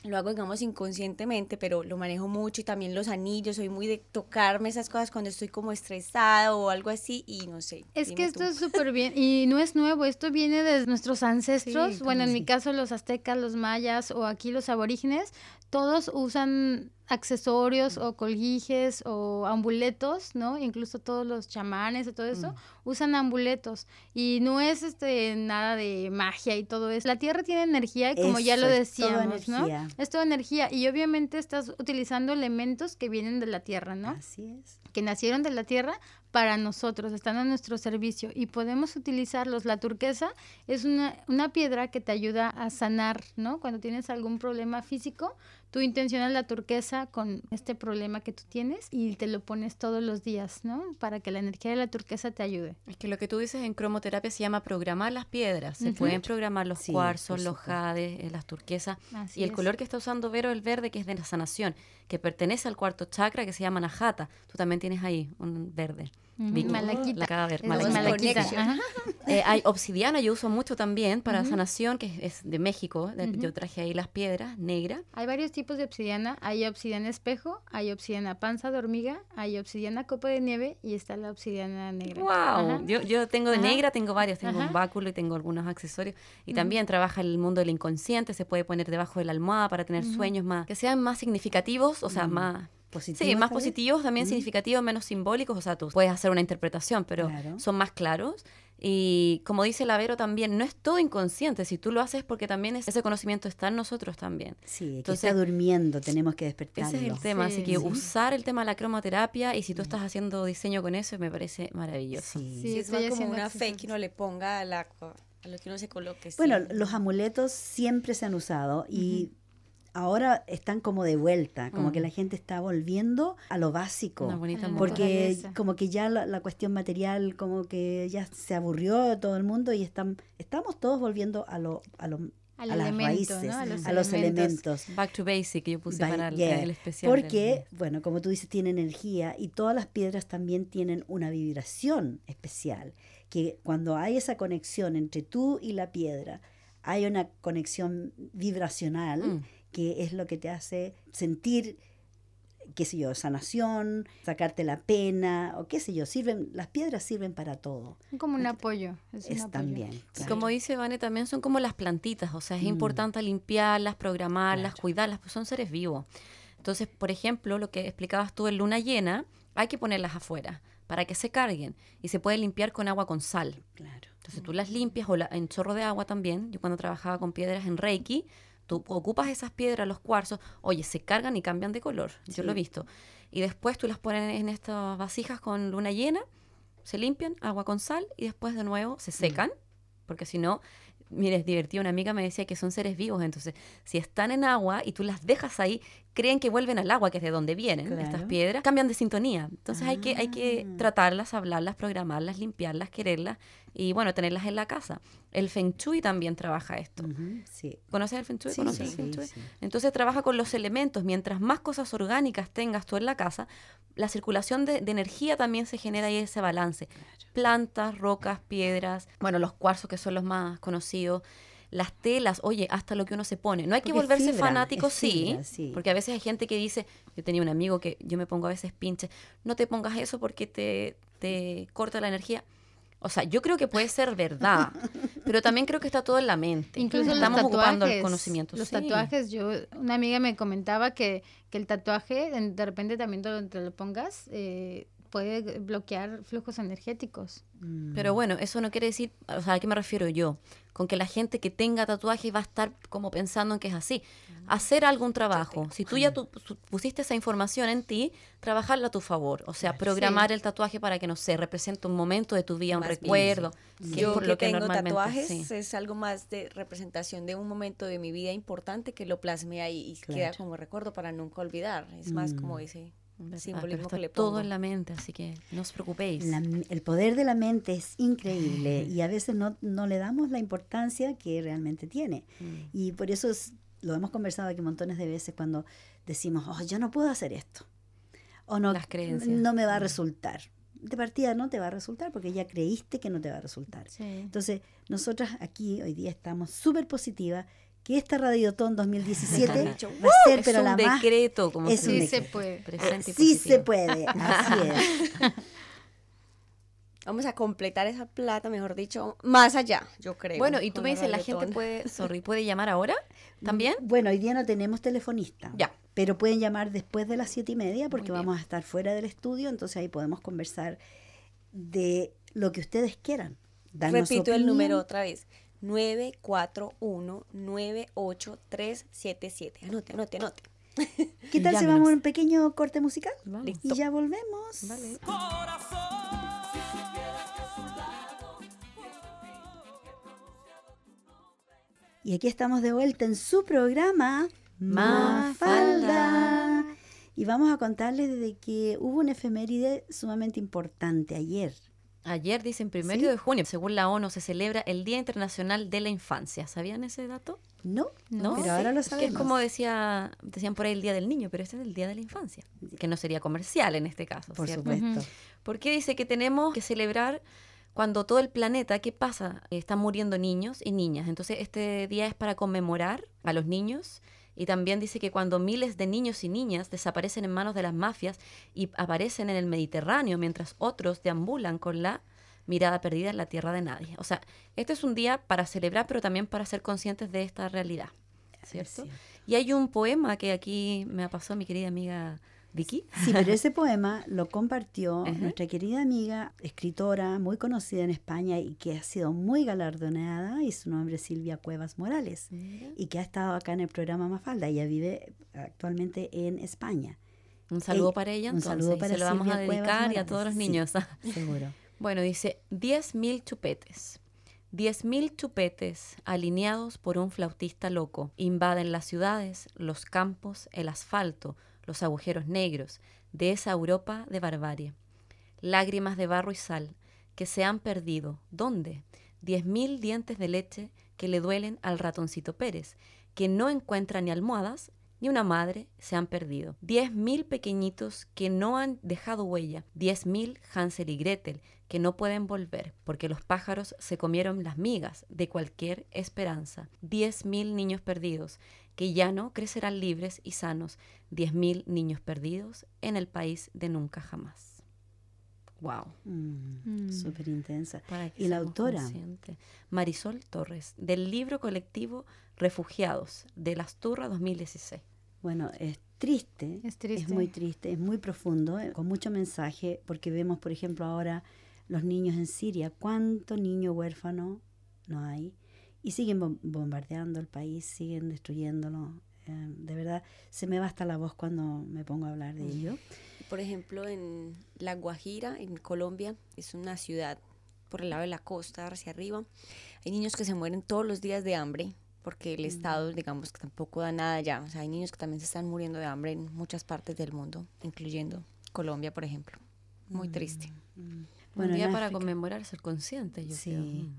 lo hago, digamos, inconscientemente, pero lo manejo mucho y también los anillos, soy muy de tocarme esas cosas cuando estoy como estresada o algo así y no sé. Es que esto es súper bien y no es nuevo, esto viene de nuestros ancestros, bueno, en mi caso los aztecas, los mayas o aquí los aborígenes, todos usan accesorios o colguijes o amuletos, ¿no? Incluso todos los chamanes y todo eso mm. usan amuletos y no es este nada de magia y todo eso. La tierra tiene energía y como ya lo decíamos, ¿no? Es toda energía y obviamente estás utilizando elementos que vienen de la tierra, ¿no? Así es. Que nacieron de la tierra para nosotros, están a nuestro servicio y podemos utilizarlos. La turquesa es una, una piedra que te ayuda a sanar, ¿no? Cuando tienes algún problema físico, tú intencionas la turquesa con este problema que tú tienes y te lo pones todos los días, ¿no? Para que la energía de la turquesa te ayude. Es que lo que tú dices en cromoterapia se llama programar las piedras. Se pueden programar los cuarzos, los jades, eh, las turquesas. y el color que está usando Vero, el verde, que es de la sanación, que pertenece al cuarto chakra que se llama Najata. Tú también tienes ahí un verde. Malaquita. La cadáver, malaquita. Eh, hay obsidiana, yo uso mucho también para sanación, que es de México. Yo traje ahí las piedras negras. Hay varios tipos de obsidiana. Hay obsidiana espejo, hay obsidiana panza de hormiga, hay obsidiana copa de nieve y está la obsidiana negra. ¡Wow! Yo, yo tengo de negra, tengo varios. Tengo un báculo y tengo algunos accesorios. Y también trabaja el mundo del inconsciente. Se puede poner debajo de la almohada para tener sueños más, que sean más significativos, o sea, más sí, más positivos, también significativos, menos simbólicos. O sea, tú puedes hacer una interpretación, pero son más claros. Y como dice Lavero también, no es todo inconsciente. Si tú lo haces porque también ese conocimiento está en nosotros también. Sí, Entonces, está durmiendo, tenemos que despertarlo. Ese es el tema. Así que usar el tema de la cromoterapia y si tú estás haciendo diseño con eso, me parece maravilloso. Sí, es más como una fe que uno le ponga a, la, a lo que uno se coloque. Bueno, los amuletos siempre se han usado y ahora están como de vuelta, como que mm. la gente está volviendo a lo básico. porque como que ya la, cuestión material como que ya se aburrió de todo el mundo y están, estamos todos volviendo a lo, a lo a las raíces, a los, elementos. Back to basic, yo puse para el, especial. Porque, bueno, como tú dices, tienen energía y todas las piedras también tienen una vibración especial, que cuando hay esa conexión entre tú y la piedra, hay una conexión vibracional. Mm que es lo que te hace sentir qué sé yo, sanación, sacarte la pena, o qué sé yo, sirven, las piedras sirven para todo. Como un apoyo. Es, un Es apoyo. también. Claro. Como dice Vane, también son como las plantitas, o sea, es Mm. importante limpiarlas, programarlas, Claro. cuidarlas, pues son seres vivos. Entonces, por ejemplo, lo que explicabas tú en luna llena, hay que ponerlas afuera para que se carguen y se puede limpiar con agua con sal. Claro. Entonces tú las limpias o la- en chorro de agua también. Yo cuando trabajaba con piedras en Reiki, tú ocupas esas piedras, los cuarzos, oye, se cargan y cambian de color. Yo lo he visto. Y después tú las pones en estas vasijas con luna llena, se limpian, agua con sal y después de nuevo Mm. se secan, porque si no, mire, es divertido. Una amiga me decía que son seres vivos, entonces si están en agua y tú las dejas ahí, creen que vuelven al agua, que es de donde vienen estas piedras, cambian de sintonía. Entonces hay que, hay que Ah. tratarlas, hablarlas, programarlas, limpiarlas, quererlas y bueno, tenerlas en la casa. El Feng Shui también trabaja esto. Sí. ¿Conoces el Feng Shui? Sí, ¿Conoces el sí, Feng Shui? sí. Entonces trabaja con los elementos. Mientras más cosas orgánicas tengas tú en la casa, la circulación de, de energía también se genera ahí ese balance. Plantas, rocas, piedras, bueno, los cuarzos que son los más conocidos, las telas, oye, hasta lo que uno se pone. No hay que Porque volverse fibra, fanático, sí, fibra, sí. porque a veces hay gente que dice, yo tenía un amigo que yo me pongo a veces pinche, no te pongas eso porque te, te corta la energía. O sea, yo creo que puede ser verdad, [LAUGHS] pero también creo que está todo en la mente. Incluso estamos los tatuajes, ocupando el conocimiento. Los sí. tatuajes, yo, una amiga me comentaba que, que el tatuaje, de repente también te lo, te lo pongas, eh, puede bloquear flujos energéticos. Mm. Pero bueno, eso no quiere decir, o sea, ¿a qué me refiero yo? Con que la gente que tenga tatuaje va a estar como pensando en que es así. Hacer algún trabajo. Si tú ya tú pu- pusiste esa información en ti, trabajarla a tu favor. O sea, programar el tatuaje para que, no sé, represente un momento de tu vida, un Más bien, recuerdo. que es Yo por que lo que tengo tatuajes sí. es algo más de representación de un momento de mi vida importante que lo plasme ahí y queda Claro. como recuerdo para nunca olvidar. Es más como ese. Simbolismo está que le todo pongo. en la mente, así que no os preocupéis. La- el poder de la mente es increíble y a veces no, no le damos la importancia que realmente tiene. Mm. Y por eso es- lo hemos conversado aquí montones de veces cuando decimos, oh, yo no puedo hacer esto. O no, Las creencias. no me va a resultar. De partida no te va a resultar porque ya creíste que no te va a resultar. Sí. Entonces, nosotras aquí hoy día estamos súper positivas que esta Radiotón 2017 va a ser, es pero un la más... decreto, como es se un Sí dice. se puede. Presente y Sí se puede, [LAUGHS] así es. [LAUGHS] Vamos a completar esa plata, mejor dicho, más allá, yo creo. Bueno, y tú me dices, la gente puede, [LAUGHS] sorry, puede llamar ahora también. Bueno, hoy día no tenemos telefonista. Ya. Pero pueden llamar después de las siete y media porque vamos a estar fuera del estudio, entonces ahí podemos conversar de lo que ustedes quieran. Repito el número otra vez. 941-98377. Anote, anote, anote. [LAUGHS] ¿Qué tal si vamos a un pequeño corte musical? Vale. Y ya volvemos. Vale. Y aquí estamos de vuelta en su programa. Mafalda. Y vamos a contarles de que hubo una efeméride sumamente importante ayer. Ayer, dicen primero ¿Sí? de junio, según la ONU, se celebra el Día Internacional de la Infancia. ¿Sabían ese dato? ¿No? No, pero ahora lo Que es sabemos. como decía, decían por ahí el Día del Niño, pero este es el Día de la Infancia, que no sería comercial en este caso. Por ¿cierto? supuesto. ¿Por qué dice que tenemos que celebrar cuando todo el planeta, ¿qué pasa? Están muriendo niños y niñas. Entonces este día es para conmemorar a los niños y también dice que cuando miles de niños y niñas desaparecen en manos de las mafias y aparecen en el Mediterráneo mientras otros deambulan con la mirada perdida en la tierra de nadie. O sea, este es un día para celebrar, pero también para ser conscientes de esta realidad. ¿Cierto? cierto. Y hay un poema que aquí me pasó mi querida amiga Vicky. Sí, pero ese poema lo compartió [LAUGHS] nuestra querida amiga, escritora muy conocida en España y que ha sido muy galardonada, y su nombre es Silvia Cuevas Morales, y que ha estado acá en el programa Mafalda. Ella vive actualmente en España. Un saludo Ey, para ella, un saludo para se lo vamos a Silvia dedicar y a todos los sí. niños. [LAUGHS] Seguro. Bueno, dice 10.000 chupetes. 10.000 chupetes alineados por un flautista loco invaden las ciudades, los campos, el asfalto, los agujeros negros de esa Europa de barbarie. Lágrimas de barro y sal que se han perdido. ¿Dónde? 10.000 dientes de leche que le duelen al ratoncito Pérez, que no encuentra ni almohadas ni una madre se han perdido. Diez mil pequeñitos que no han dejado huella. Diez mil Hansel y Gretel que no pueden volver porque los pájaros se comieron las migas de cualquier esperanza. Diez mil niños perdidos que ya no crecerán libres y sanos 10.000 niños perdidos en el país de nunca jamás. Wow. Mm, Mm. Súper intensa. ¿Y la autora? conscientes. Marisol Torres, del libro colectivo Refugiados, de las Turras 2016. Bueno, es triste, Es triste. muy triste, es muy profundo, eh, con mucho mensaje, porque vemos, por ejemplo, ahora los niños en Siria, cuánto niño huérfano no hay, y siguen bom- bombardeando el país, siguen destruyéndolo. Eh, de verdad, se me va hasta la voz cuando me pongo a hablar de ello. Por ejemplo, en La Guajira, en Colombia, es una ciudad por el lado de la costa, hacia arriba. Hay niños que se mueren todos los días de hambre porque el Estado, digamos, que tampoco da nada ya. O sea, hay niños que también se están muriendo de hambre en muchas partes del mundo, incluyendo Colombia, por ejemplo. Muy triste. Bueno, Un día para África- conmemorar ser consciente, yo Sí. creo.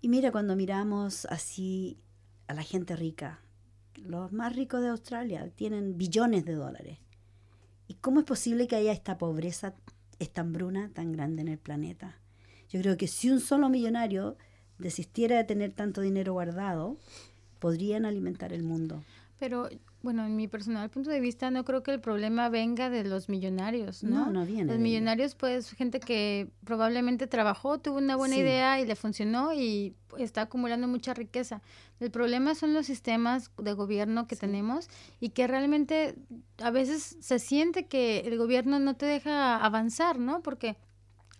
Y mira, cuando miramos así a la gente rica, los más ricos de Australia tienen billones de dólares. ¿Y cómo es posible que haya esta pobreza, esta hambruna tan grande en el planeta? Yo creo que si un solo millonario desistiera de tener tanto dinero guardado, podrían alimentar el mundo. Pero, bueno, en mi personal punto de vista, no creo que el problema venga de los millonarios, ¿no? No, no viene Los millonarios, pues, gente que probablemente trabajó, tuvo una buena Sí. idea y le funcionó y está acumulando mucha riqueza. El problema son los sistemas de gobierno que tenemos y que realmente a veces se siente que el gobierno no te deja avanzar, ¿no? Porque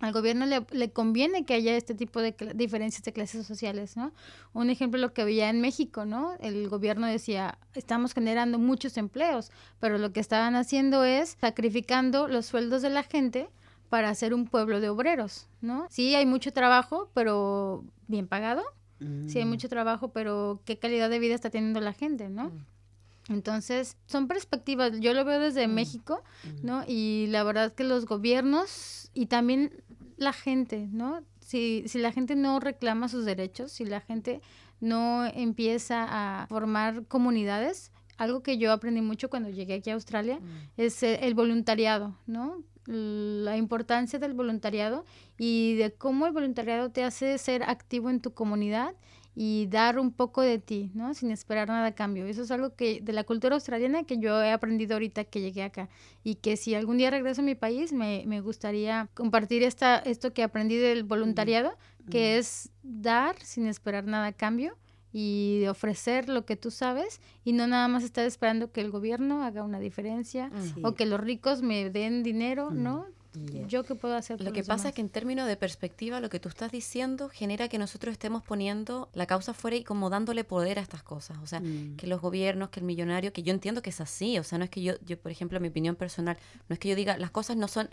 al gobierno le, le conviene que haya este tipo de diferencias de clases sociales, ¿no? Un ejemplo lo que veía en México, ¿no? El gobierno decía, estamos generando muchos empleos, pero lo que estaban haciendo es sacrificando los sueldos de la gente para hacer un pueblo de obreros, ¿no? Sí, hay mucho trabajo, pero bien pagado. Sí, hay Mm. mucho trabajo, pero ¿qué calidad de vida está teniendo la gente, no? Entonces, son perspectivas. Yo lo veo desde México, ¿no? Y la verdad que los gobiernos y también la gente, ¿no? Si, si la gente no reclama sus derechos, si la gente no empieza a formar comunidades, algo que yo aprendí mucho cuando llegué aquí a Australia es eh, el voluntariado, ¿no? La importancia del voluntariado y de cómo el voluntariado te hace ser activo en tu comunidad y dar un poco de ti, ¿no? Sin esperar nada a cambio. Eso es algo que de la cultura australiana que yo he aprendido ahorita que llegué acá y que si algún día regreso a mi país me, me gustaría compartir esta, esto que aprendí del voluntariado, que es dar sin esperar nada a cambio y de ofrecer lo que tú sabes y no nada más estar esperando que el gobierno haga una diferencia Sí. o que los ricos me den dinero, ¿no? Yeah. Yo qué puedo hacer Lo que pasa es que en términos de perspectiva, lo que tú estás diciendo genera que nosotros estemos poniendo la causa fuera y como dándole poder a estas cosas. O sea, Mm. que los gobiernos, que el millonario, que yo entiendo que es así. O sea, no es que yo, yo por ejemplo, mi opinión personal, no es que yo diga las cosas no son,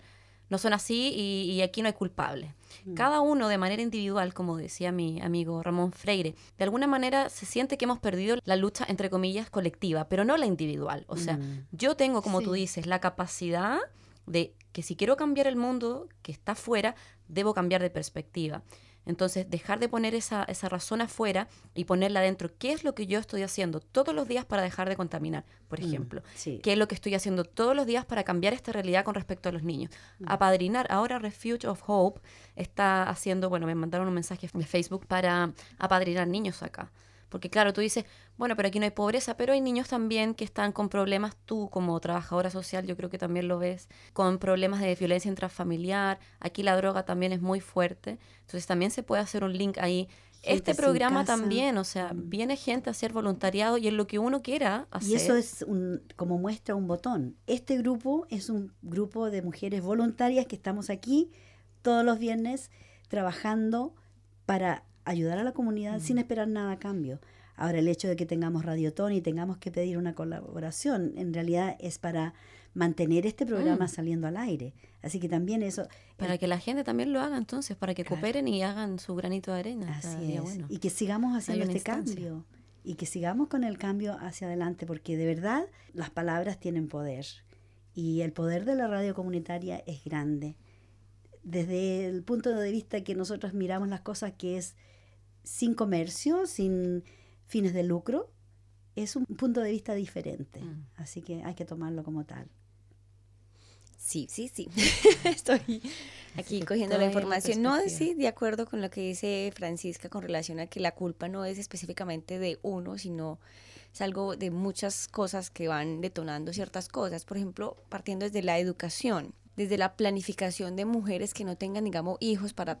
no son así y, y aquí no hay culpable. Cada uno de manera individual, como decía mi amigo Ramón Freire, de alguna manera se siente que hemos perdido la lucha, entre comillas, colectiva, pero no la individual. O sea, Mm. yo tengo, como tú dices, la capacidad de que si quiero cambiar el mundo que está afuera, debo cambiar de perspectiva. Entonces, dejar de poner esa, esa razón afuera y ponerla adentro. ¿Qué es lo que yo estoy haciendo todos los días para dejar de contaminar, por Mm, ejemplo? sí. ¿Qué es lo que estoy haciendo todos los días para cambiar esta realidad con respecto a los niños? Apadrinar. Ahora Refuge of Hope está haciendo, bueno, me mandaron un mensaje de Facebook para apadrinar niños acá. Porque claro, tú dices, bueno, pero aquí no hay pobreza, pero hay niños también que están con problemas, tú como trabajadora social, yo creo que también lo ves, con problemas de violencia intrafamiliar. Aquí la droga también es muy fuerte. Entonces también se puede hacer un link ahí. Gente este programa también, o sea, viene gente a hacer voluntariado y en lo que uno quiera hacer. Y eso es un, como muestra un botón. Este grupo es un grupo de mujeres voluntarias que estamos aquí todos los viernes trabajando para ayudar a la comunidad sin esperar nada a cambio. Ahora, el hecho de que tengamos Radiotón y tengamos que pedir una colaboración, en realidad es para mantener este programa Mm. saliendo al aire. Así que también eso... Para que la gente también lo haga entonces, para que Claro. cooperen y hagan su granito de arena. Así es. bueno. Y que sigamos haciendo este instancia. cambio. Y que sigamos con el cambio hacia adelante, porque de verdad las palabras tienen poder. Y el poder de la radio comunitaria es grande. Desde el punto de vista que nosotros miramos las cosas que es sin comercio, sin fines de lucro, es un punto de vista diferente. Mm. Así que hay que tomarlo como tal. Sí, sí, sí. [LAUGHS] [LAUGHS] Estoy aquí cogiendo la la información. No, sí, de acuerdo con lo que dice Francisca con relación a que la culpa no es específicamente de uno, sino es algo de muchas cosas que van detonando ciertas cosas. Por ejemplo, partiendo desde la educación, desde la planificación de mujeres que no tengan, digamos, hijos para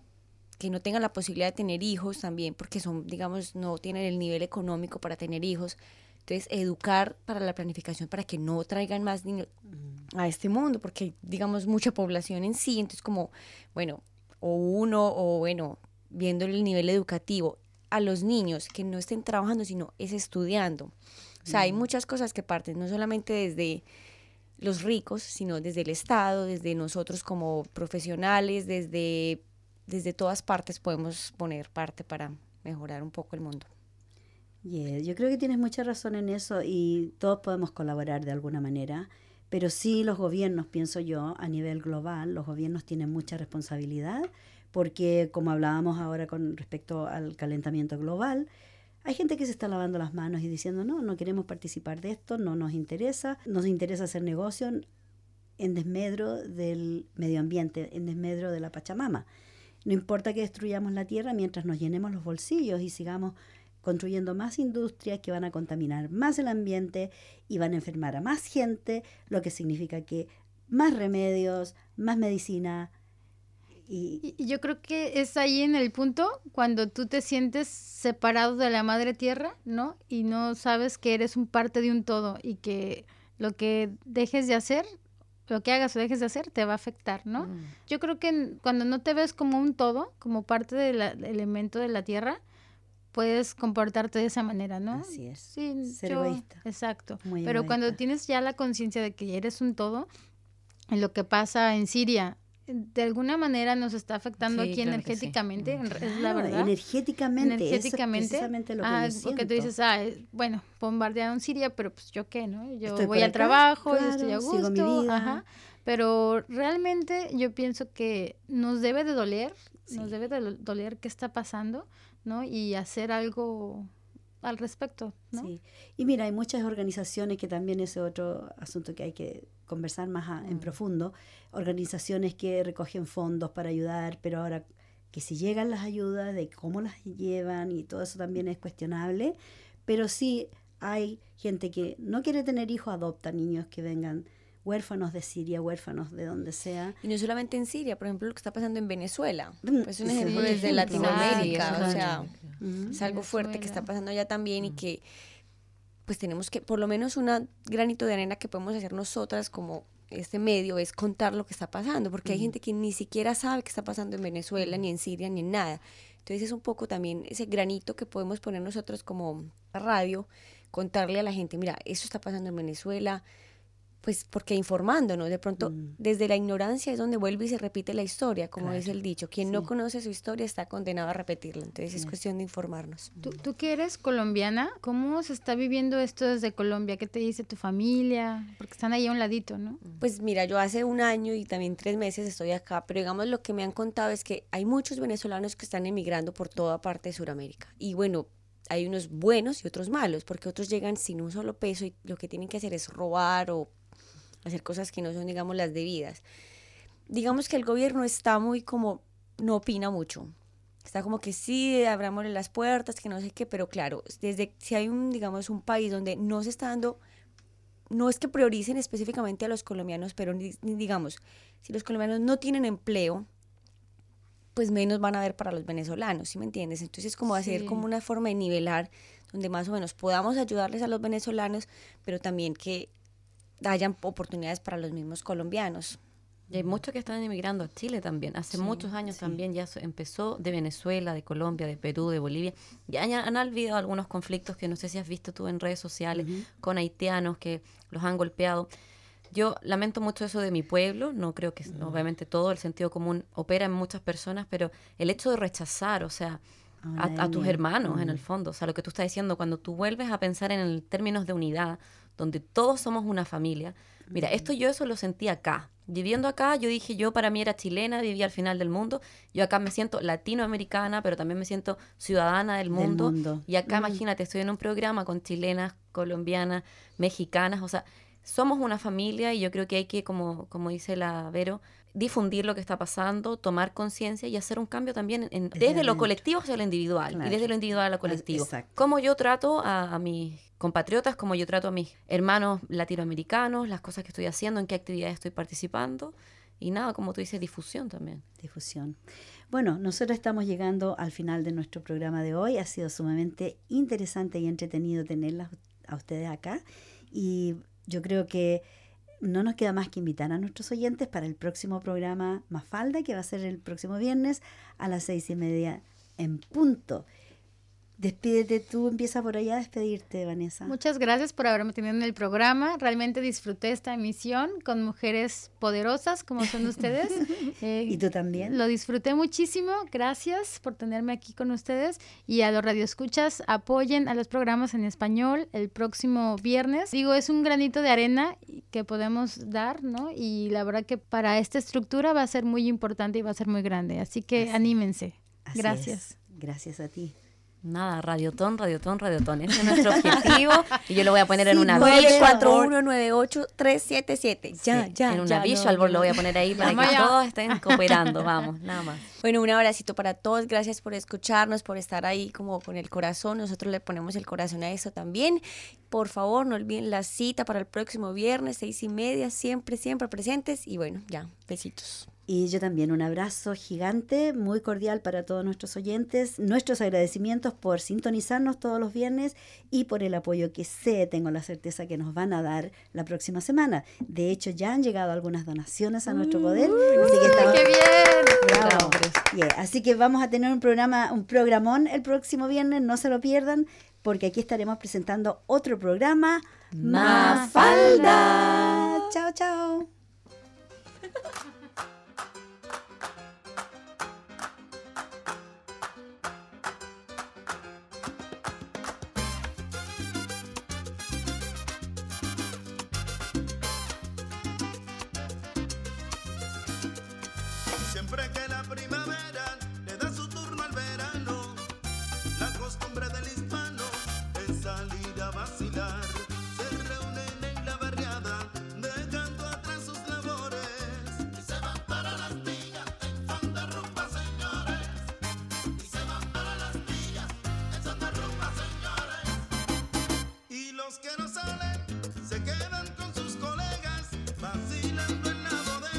que no tengan la posibilidad de tener hijos también, porque son, digamos, no tienen el nivel económico para tener hijos. Entonces, educar para la planificación para que no traigan más niños a este mundo, porque hay, digamos, mucha población en sí. Entonces, como, bueno, o uno, o bueno, viendo el nivel educativo, a los niños que no estén trabajando, sino es estudiando. O sea, hay muchas cosas que parten, no solamente desde los ricos, sino desde el Estado, desde nosotros como profesionales, desde desde todas partes podemos poner parte para mejorar un poco el mundo. yo creo que tienes mucha razón en eso y todos podemos colaborar de alguna manera, pero sí los gobiernos, pienso yo, a nivel global, los gobiernos tienen mucha responsabilidad porque como hablábamos ahora con respecto al calentamiento global, hay gente que se está lavando las manos y diciendo, no, no queremos participar de esto, no nos interesa, nos interesa hacer negocio en desmedro del medio ambiente, en desmedro de la Pachamama. No importa que destruyamos la tierra mientras nos llenemos los bolsillos y sigamos construyendo más industrias que van a contaminar más el ambiente y van a enfermar a más gente, lo que significa que más remedios, más medicina. Y, yo creo que es ahí en el punto cuando tú te sientes separado de la madre tierra, ¿no? Y no sabes que eres un parte de un todo y que lo que dejes de hacer lo que hagas o dejes de hacer te va a afectar, ¿no? Mm. Yo creo que cuando no te ves como un todo, como parte del elemento de la tierra, puedes comportarte de esa manera, ¿no? Así es. Sí, Ser egoísta. Exacto. Pero cuando tienes ya la conciencia de que eres un todo, en lo que pasa en Siria, de alguna manera nos está afectando aquí energéticamente, es la verdad. Energéticamente, energéticamente. precisamente lo que ah, porque tú dices, ah, bueno, bombardearon Siria, pero pues yo qué, ¿no? Yo voy al trabajo, yo estoy a gusto, mi vida. Ajá. Pero realmente yo pienso que nos debe de doler, nos debe de doler qué está pasando, ¿no? Y hacer algo al respecto, ¿no? Sí. Y mira, hay muchas organizaciones que también es otro asunto que hay que conversar más en mm. profundo, organizaciones que recogen fondos para ayudar, pero ahora que si llegan las ayudas, de cómo las llevan y todo eso también es cuestionable, pero sí hay gente que no quiere tener hijos, adopta niños que vengan huérfanos de Siria, huérfanos de donde sea. Y no solamente en Siria, por ejemplo, lo que está pasando en Venezuela. Mm, es un ejemplo desde Latinoamérica, o sea, es algo fuerte que está pasando allá también y que pues tenemos que, por lo menos un granito de arena que podemos hacer nosotras como este medio es contar lo que está pasando, porque hay gente que ni siquiera sabe qué está pasando en Venezuela, ni en Siria, ni en nada. Entonces es un poco también ese granito que podemos poner nosotros como radio, contarle a la gente, mira, eso está pasando en Venezuela, pues porque informándonos, de pronto mm. desde la ignorancia es donde vuelve y se repite la historia, como es el dicho, quien no conoce su historia está condenado a repetirla, entonces es cuestión de informarnos. ¿Tú, tú que eres colombiana, ¿cómo se está viviendo esto desde Colombia? ¿Qué te dice tu familia? Porque están ahí a un ladito, ¿no? Pues mira, yo hace un año y también tres meses estoy acá, pero digamos lo que me han contado es que hay muchos venezolanos que están emigrando por toda parte de Sudamérica y bueno, hay unos buenos y otros malos, porque otros llegan sin un solo peso y lo que tienen que hacer es robar o hacer cosas que no son, digamos, las debidas. Digamos que el gobierno está muy como, no opina mucho. Está como que sí, abramosle las puertas, que no sé qué, pero claro, desde si hay un, digamos, un país donde no se está dando, no es que prioricen específicamente a los colombianos, pero digamos, si los colombianos no tienen empleo, pues menos van a ver para los venezolanos, ¿sí me entiendes? Entonces es como hacer como una forma de nivelar donde más o menos podamos ayudarles a los venezolanos, pero también que hayan oportunidades para los mismos colombianos. Y hay muchos que están emigrando a Chile también. Hace muchos años también ya empezó de Venezuela, de Colombia, de Perú, de Bolivia. Ya han, habido algunos conflictos que no sé si has visto tú en redes sociales con haitianos que los han golpeado. Yo lamento mucho eso de mi pueblo, no creo que obviamente todo el sentido común opera en muchas personas, pero el hecho de rechazar, o sea, a, tus hermanos en el fondo, o sea, lo que tú estás diciendo, cuando tú vuelves a pensar en términos de unidad, donde todos somos una familia. Mira, esto yo eso lo sentí acá. Viviendo acá, yo dije, yo para mí era chilena, vivía al final del mundo. Yo acá me siento latinoamericana, pero también me siento ciudadana del mundo. Y acá, imagínate, estoy en un programa con chilenas, colombianas, mexicanas, o sea, somos una familia y yo creo que hay que, como, como dice la Vero, difundir lo que está pasando, tomar conciencia y hacer un cambio también en- Desde desde lo colectivo hacia lo individual Claro. y desde lo individual a lo colectivo. exacto. Cómo yo trato a, a mis compatriotas, cómo yo trato a mis hermanos latinoamericanos, las cosas que estoy haciendo, en qué actividades estoy participando y nada, como tú dices, difusión también. difusión. Bueno, nosotros estamos llegando al final de nuestro programa de hoy. Ha sido sumamente interesante y entretenido tenerlas a ustedes acá. Y yo creo que no nos queda más que invitar a nuestros oyentes para el próximo programa Mafalda, que va a ser el próximo viernes a las seis y media en punto. Despídete tú, empieza por allá a despedirte, Vanessa. Muchas gracias por haberme tenido en el programa. Realmente disfruté esta emisión con mujeres poderosas como son ustedes. [LAUGHS] Eh, ¿Y tú también? Lo disfruté muchísimo. Gracias por tenerme aquí con ustedes. Y a los radioescuchas, apoyen a los programas en español el próximo viernes. Digo, es un granito de arena que podemos dar, ¿no? Y la verdad que para esta estructura va a ser muy importante y va a ser muy grande. Así que Así- anímense. Así Gracias. es. Gracias a ti. Nada, radiotón, radiotón, radiotón. Ese es nuestro objetivo y yo lo voy a poner en Sí, una nueve, visual cuatro, board. 94198-377. Ya, Sí, ya, en una ya, visual no, board lo voy a poner ahí para que todos estén cooperando. Vamos, nada más. Bueno, un abracito para todos. Gracias por escucharnos, por estar ahí como con el corazón. Nosotros le ponemos el corazón a eso también. Por favor, no olviden la cita para el próximo viernes, seis y media. Siempre, siempre presentes. Y bueno, ya, besitos. Y yo también un abrazo gigante, muy cordial para todos nuestros oyentes. Nuestros agradecimientos por sintonizarnos todos los viernes y por el apoyo que sé, tengo la certeza que nos van a dar la próxima semana. De hecho, ya han llegado algunas donaciones a nuestro poder. Así que estamos- ¡Qué bien! Bravo. Yeah, Así que vamos a tener un programa, un programón el próximo viernes, no se lo pierdan, porque aquí estaremos presentando otro programa. Mafalda. [LAUGHS]